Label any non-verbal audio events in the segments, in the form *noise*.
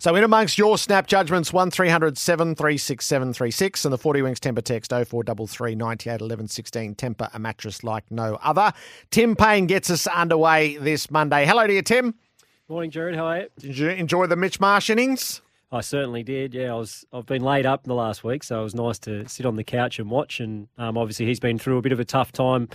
So in amongst your snap judgments, 1300 736 736 and the 40 Winks Tempur text 0433 98 11 16. Tempur a mattress like no other. Tim Paine gets us underway this Monday. Hello to you, Tim. Morning, Gerard. How are you? Did you enjoy the Mitch Marsh innings? I certainly did. Yeah, I was. I've been laid up in the last week, so it was nice to sit on the couch and watch. And um, obviously, he's been through a bit of a tough time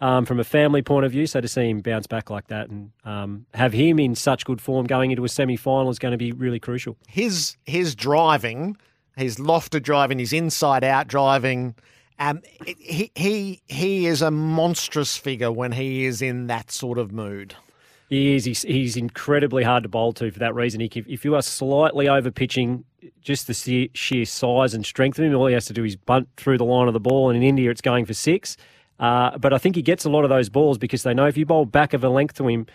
um, from a family point of view. So to see him bounce back like that and um, have him in such good form going into a semi final is going to be really crucial. His his driving, his lofted driving, his inside out driving. Um, he he he is a monstrous figure when he is in that sort of mood. He is. He's, he's incredibly hard to bowl to for that reason. He if you are slightly over pitching, just the sheer size and strength of him, all he has to do is bunt through the line of the ball. And in India, it's going for six. Uh, but I think he gets a lot of those balls because they know if you bowl back of a length to him,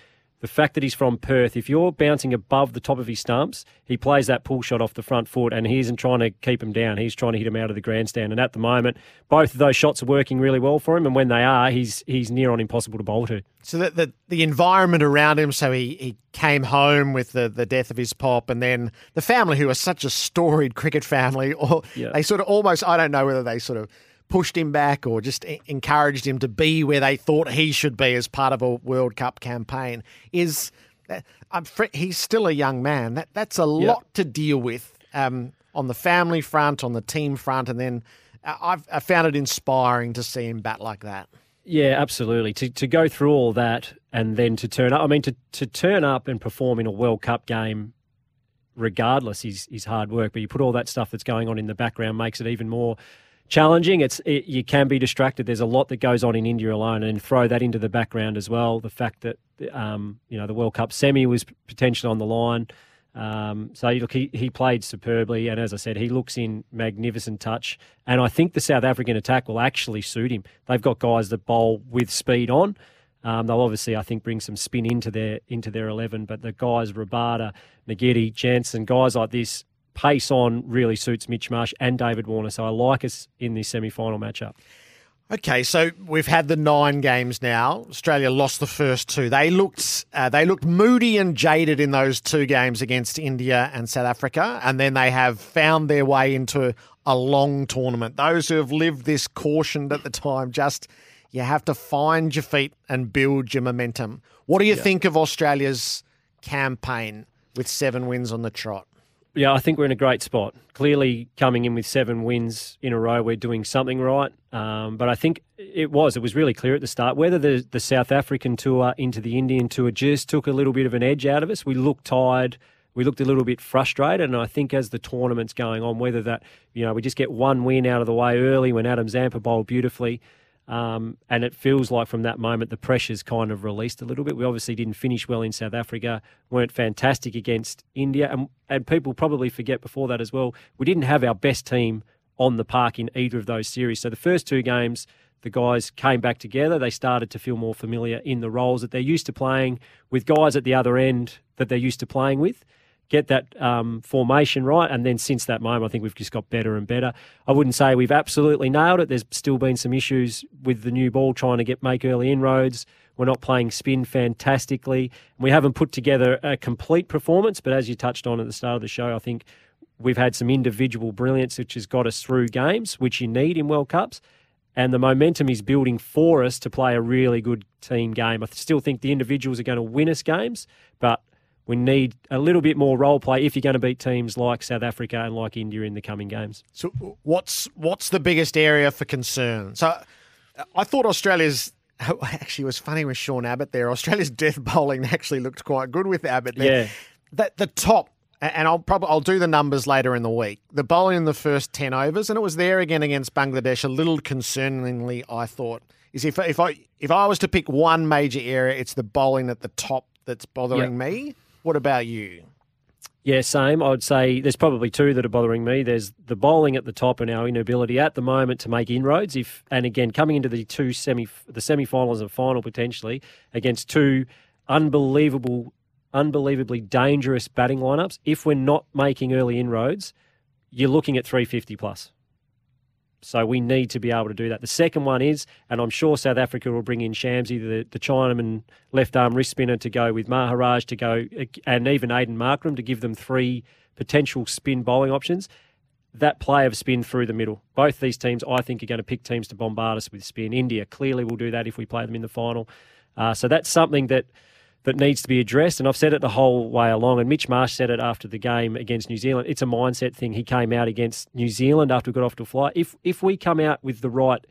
the fact that he's from Perth, if you're bouncing above the top of his stumps, he plays that pull shot off the front foot and he isn't trying to keep him down. He's trying to hit him out of the grandstand. And at the moment, both of those shots are working really well for him. And when they are, he's he's near on impossible to bowl to. So the, the, the environment around him, so he, he came home with the, the death of his pop, and then the family, who are such a storied cricket family, or yeah. they sort of almost, I don't know whether they sort of pushed him back or just encouraged him to be where they thought he should be as part of a World Cup campaign is he's still a young man. That that's a yep. lot to deal with um, on the family front, on the team front, and then uh, I've I found it inspiring to see him bat like that. Yeah, absolutely. To to go through all that and then to turn up. I mean, to to turn up and perform in a World Cup game, regardless, is is hard work. But you put all that stuff that's going on in the background makes it even more challenging. It's it, you can be distracted. There's a lot that goes on in India alone, and throw that into the background as well. The fact that um, you know the World Cup semi was potentially on the line. Um, so look, he, he played superbly, and as I said, he looks in magnificent touch. And I think the South African attack will actually suit him. They've got guys that bowl with speed on. Um, they'll obviously, I think, bring some spin into their into their eleven. But the guys, Rabada, Ngidi, Jansen, guys like this, pace on really suits Mitch Marsh and David Warner. So I like us in this semi final matchup. Okay, so we've had the nine games now. Australia lost the first two. They looked uh, they looked moody and jaded in those two games against India and South Africa, and then they have found their way into a long tournament. Those who have lived this cautioned at the time just you have to find your feet and build your momentum. What do you yeah. think of Australia's campaign with seven wins on the trot? Yeah, I think we're in a great spot. Clearly, coming in with seven wins in a row, we're doing something right. Um, but I think it was. It was really clear at the start. Whether the, the South African tour into the Indian tour just took a little bit of an edge out of us, we looked tired. We looked a little bit frustrated. And I think as the tournament's going on, whether that, you know, we just get one win out of the way early when Adam Zampa bowled beautifully – um, and it feels like from that moment the pressure's kind of released a little bit. We obviously didn't finish well in South Africa, weren't fantastic against India, and, and people probably forget before that as well. We didn't have our best team on the park in either of those series. So the first two games, the guys came back together. They started to feel more familiar in the roles that they're used to playing with guys at the other end that they're used to playing with get that um, formation right. And then since that moment, I think we've just got better and better. I wouldn't say we've absolutely nailed it. There's still been some issues with the new ball trying to get make early inroads. We're not playing spin fantastically. We haven't put together a complete performance, but as you touched on at the start of the show, I think we've had some individual brilliance which has got us through games, which you need in World Cups. And the momentum is building for us to play a really good team game. I still think the individuals are going to win us games, but we need a little bit more role play if you're going to beat teams like South Africa and like India in the coming games. So, what's what's the biggest area for concern? So, I thought Australia's *laughs* oh, actually it was funny with Sean Abbott there. Australia's *laughs* death bowling actually looked quite good with Abbott there. Yeah, that the top. And I'll probably I'll do the numbers later in the week. The bowling in the first ten overs, and it was there again against Bangladesh. A little concerningly, I thought is if if I if I was to pick one major area, it's the bowling at the top that's bothering yep. me. What about you? Yeah, same. I'd say there's probably two that are bothering me. There's the bowling at the top and our inability at the moment to make inroads. If and again coming into the two semi the semi-finals and final potentially against two unbelievable, unbelievably dangerous batting lineups. If we're not making early inroads, you're looking at 350 plus. So we need to be able to do that. The second one is, and I'm sure South Africa will bring in Shamsi, the, the Chinaman left arm wrist spinner, to go with Maharaj to go, and even Aiden Markram to give them three potential spin bowling options, that play of spin through the middle. Both these teams, I think, are going to pick teams to bombard us with spin. India clearly will do that if we play them in the final. Uh, so that's something that that needs to be addressed. And I've said it the whole way along. And Mitch Marsh said it after the game against New Zealand. It's a mindset thing. He came out against New Zealand after we got off to a fly. If if we come out with the right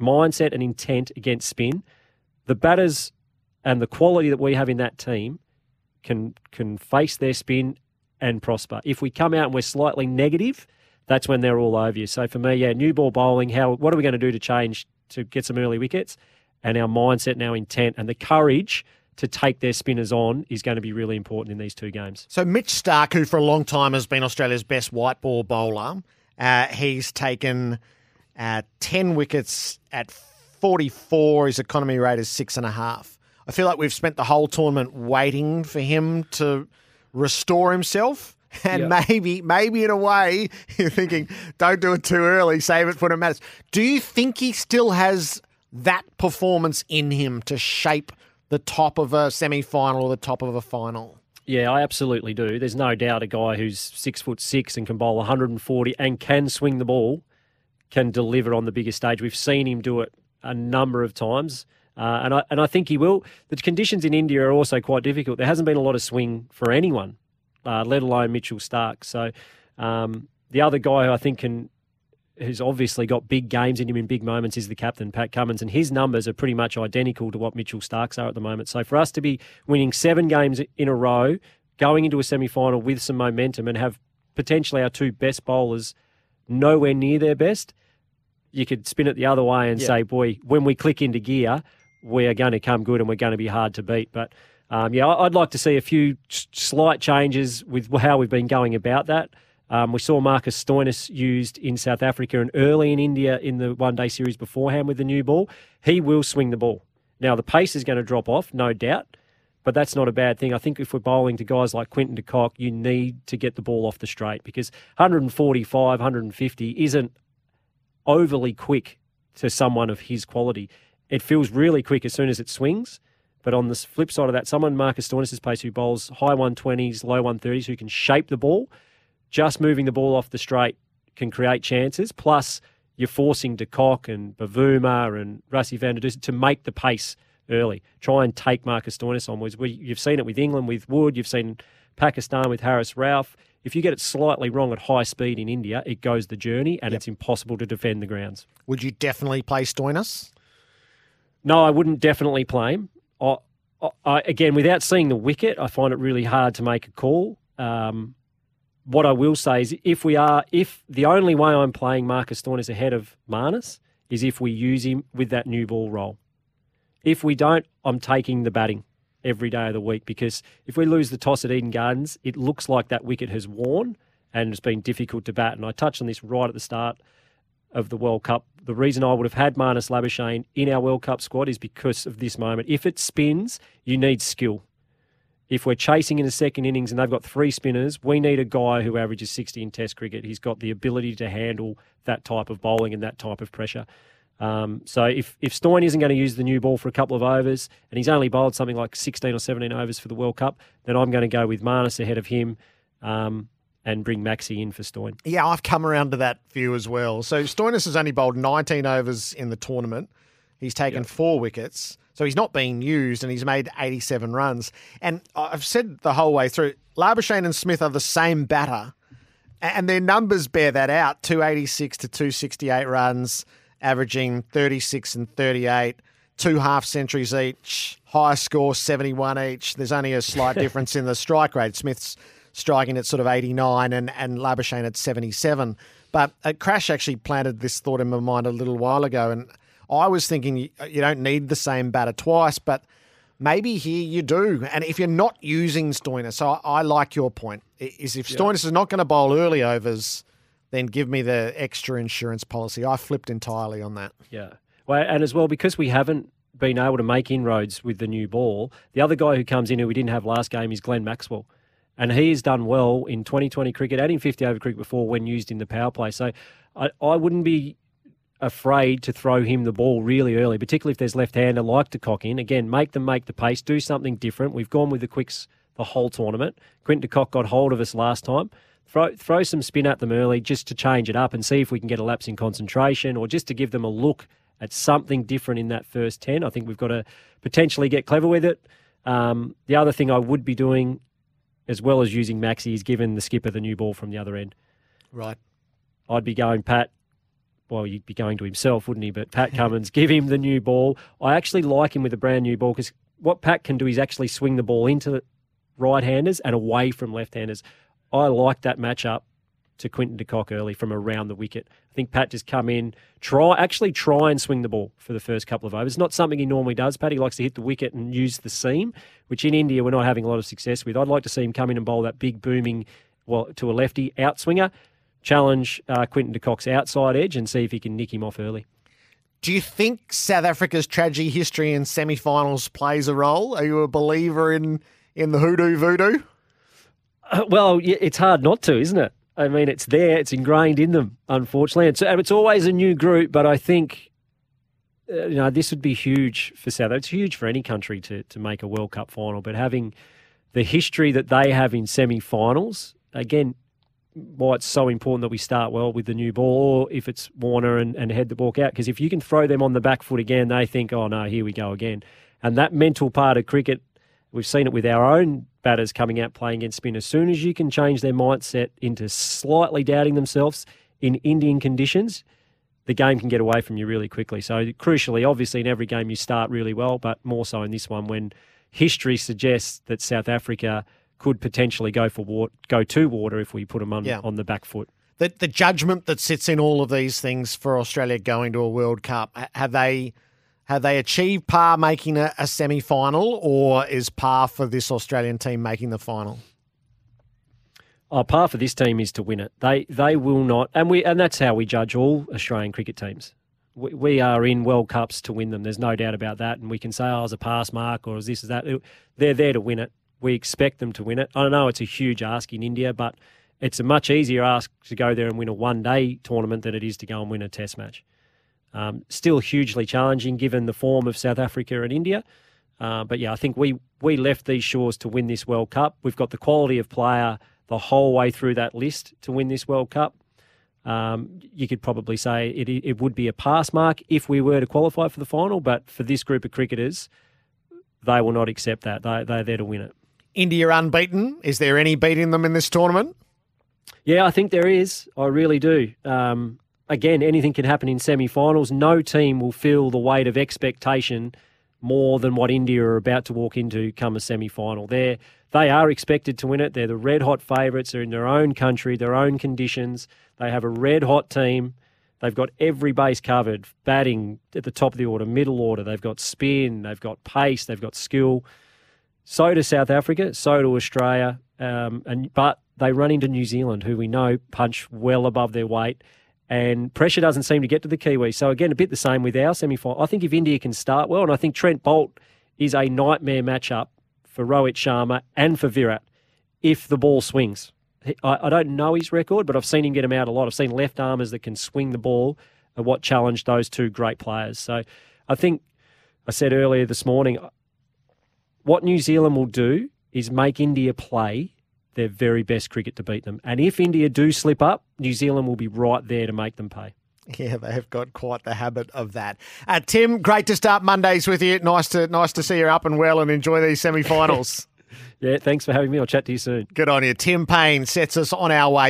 mindset and intent against spin, the batters and the quality that we have in that team can can face their spin and prosper. If we come out and we're slightly negative, that's when they're all over you. So for me, yeah, new ball bowling. How what are we going to do to change to get some early wickets? And our mindset, and our intent, and the courage to take their spinners on is going to be really important in these two games. So Mitch Starc, who for a long time has been Australia's best white ball bowler, uh, he's taken uh, ten wickets at forty-four. His economy rate is six and a half. I feel like we've spent the whole tournament waiting for him to restore himself. *laughs* And yep. maybe, maybe in a way, *laughs* you're thinking, don't do it too early, save it for when it matters. Do you think he still has that performance in him to shape the top of a semi final or the top of a final? Yeah, I absolutely do. There's no doubt a guy who's six foot six and can bowl 140 and can swing the ball can deliver on the biggest stage. We've seen him do it a number of times. Uh, and I and I think he will. The conditions in India are also quite difficult. There hasn't been a lot of swing for anyone, uh, let alone Mitchell Starc. So um, the other guy who I think can, who's obviously got big games in him in big moments, is the captain Pat Cummins, and his numbers are pretty much identical to what Mitchell Starc's are at the moment. So for us to be winning seven games in a row, going into a semi final with some momentum, and have potentially our two best bowlers nowhere near their best. You could spin it the other way and yeah. say, boy, when we click into gear, we are going to come good and we're going to be hard to beat. But um, yeah, I'd like to see a few slight changes with how we've been going about that. Um, we saw Marcus Stoinis used in South Africa and early in India in the one day series beforehand with the new ball. He will swing the ball. Now, the pace is going to drop off, no doubt, but that's not a bad thing. I think if we're bowling to guys like Quinton de Kock, you need to get the ball off the straight because 145, 150 isn't overly quick to someone of his quality. It feels really quick as soon as it swings. But on the flip side of that, someone Marcus Stoinis' pace who bowls high 120s, low 130s, who can shape the ball, just moving the ball off the straight can create chances. Plus, you're forcing De Kock and Bavuma and Rassie van der Dussen to make the pace early. Try and take Marcus Stoinis onwards. We, you've seen it with England with Wood. You've seen Pakistan with Haris Rauf. If you get it slightly wrong at high speed in India, it goes the journey and yep. it's impossible to defend the grounds. Would you definitely play Stoinis? No, I wouldn't definitely play him. I, I, again, without seeing the wicket, I find it really hard to make a call. Um, what I will say is, if we are, if the only way I'm playing Marcus Stoinis ahead of Marnus is if we use him with that new ball role. If we don't, I'm taking the batting every day of the week because if we lose the toss at Eden Gardens, it looks like that wicket has worn and it's been difficult to bat. And I touched on this right at the start of the World Cup. The reason I would have had Marnus Labuschagne in our World Cup squad is because of this moment. If it spins, you need skill. If we're chasing in the second innings and they've got three spinners, we need a guy who averages 60 in Test cricket. He's got the ability to handle that type of bowling and that type of pressure. Um, so if, if Stoin isn't going to use the new ball for a couple of overs and he's only bowled something like 16 or 17 overs for the World Cup, then I'm going to go with Marnus ahead of him. Um, and bring Maxi in for Stoin. Yeah, I've come around to that view as well. So Stoinis has only bowled 19 overs in the tournament. He's taken yep. four wickets. So he's not being used and he's made 87 runs. And I've said the whole way through, Labuschagne and Smith are the same batter. And their numbers bear that out 286 to 268 runs, averaging 36 and 38, two half centuries each, high score 71 each. There's only a slight *laughs* difference in the strike rate. Smith's striking at sort of 89 and, and Labuschagne at 77. But uh, Crash actually planted this thought in my mind a little while ago. And I was thinking you, uh, you don't need the same batter twice, but maybe here you do. And if you're not using Stoinis, so I, I like your point, is if Stoinis yeah. is not going to bowl early overs, then give me the extra insurance policy. I flipped entirely on that. Yeah. Well, and as well, because we haven't been able to make inroads with the new ball, the other guy who comes in who we didn't have last game is Glenn Maxwell and he has done well in 2020 cricket and in 50 over cricket before when used in the power play. So I, I wouldn't be afraid to throw him the ball really early, particularly if there's left-hander like de Kock in. Again, make them make the pace, do something different. We've gone with the quicks the whole tournament. Quinton de Kock got hold of us last time. Throw, throw some spin at them early just to change it up and see if we can get a lapse in concentration or just to give them a look at something different in that first 10. I think we've got to potentially get clever with it. Um, the other thing I would be doing, as well as using Maxi, is giving the skipper the new ball from the other end. Right. I'd be going, Pat, well, he'd be going to himself, wouldn't he? But Pat *laughs* Cummins, give him the new ball. I actually like him with a brand new ball because what Pat can do is actually swing the ball into right handers and away from left handers. I like that matchup to Quinton de Kock early from around the wicket. I think Pat just come in, try actually try and swing the ball for the first couple of overs. Not something he normally does. Pat he likes to hit the wicket and use the seam, which in India we're not having a lot of success with. I'd like to see him come in and bowl that big booming, well to a lefty outswinger, challenge uh, Quinton de Kock's outside edge and see if he can nick him off early. Do you think South Africa's tragic history in semi-finals plays a role? Are you a believer in in the hoodoo voodoo? Uh, well, it's hard not to, isn't it? I mean, it's there, it's ingrained in them, unfortunately. It's, it's always a new group, but I think uh, you know this would be huge for South. It's huge for any country to to make a World Cup final, but having the history that they have in semi-finals again. Why it's so important that we start well with the new ball, or if it's Warner and, and Head the ball out. Because if you can throw them on the back foot again, they think, oh no, here we go again. And that mental part of cricket We've seen it with our own batters coming out playing against spin. As soon as you can change their mindset into slightly doubting themselves in Indian conditions, the game can get away from you really quickly. So, crucially, obviously, in every game you start really well, but more so in this one when history suggests that South Africa could potentially go for water, go to water if we put them on, yeah. on the back foot. The, the judgment that sits in all of these things for Australia going to a World Cup, have they have they achieved par making a, a semi final, or is par for this Australian team making the final? Oh, par for this team is to win it. They they will not, and we and that's how we judge all Australian cricket teams. We, we are in World Cups to win them. There's no doubt about that. And we can say, oh, it's a pass mark or is this is that. They're there to win it. We expect them to win it. I know it's a huge ask in India, but it's a much easier ask to go there and win a one day tournament than it is to go and win a Test match. Um, still hugely challenging given the form of South Africa and India. Uh, but yeah, I think we, we left these shores to win this World Cup. We've got the quality of player the whole way through that list to win this World Cup. Um, you could probably say it, it would be a pass mark if we were to qualify for the final, but for this group of cricketers, they will not accept that. They, they're there to win it. India unbeaten. Is there any beating them in this tournament? Yeah, I think there is. I really do. Um, again, anything can happen in semi finals. No team will feel the weight of expectation more than what India are about to walk into come a semi final. They're, they are expected to win it. They're the red hot favourites. They're in their own country, their own conditions. They have a red hot team. They've got every base covered, batting at the top of the order, middle order. They've got spin, they've got pace, they've got skill. So does South Africa, so do Australia. Um, and But they run into New Zealand, who we know punch well above their weight and pressure doesn't seem to get to the Kiwis. So again, a bit the same with our semi-final. I think if India can start well, and I think Trent Boult is a nightmare matchup for Rohit Sharma and for Virat if the ball swings. I, I don't know his record, but I've seen him get him out a lot. I've seen left armers that can swing the ball and what challenged those two great players. So I think I said earlier this morning, what New Zealand will do is make India play their very best cricket to beat them. And if India do slip up, New Zealand will be right there to make them pay. Yeah, they have got quite the habit of that. Uh, Tim, great to start Mondays with you. Nice to nice to see you up and well and enjoy these semi-finals. *laughs* yeah, thanks for having me. I'll chat to you soon. Good on you. Tim Paine. sets us on our way.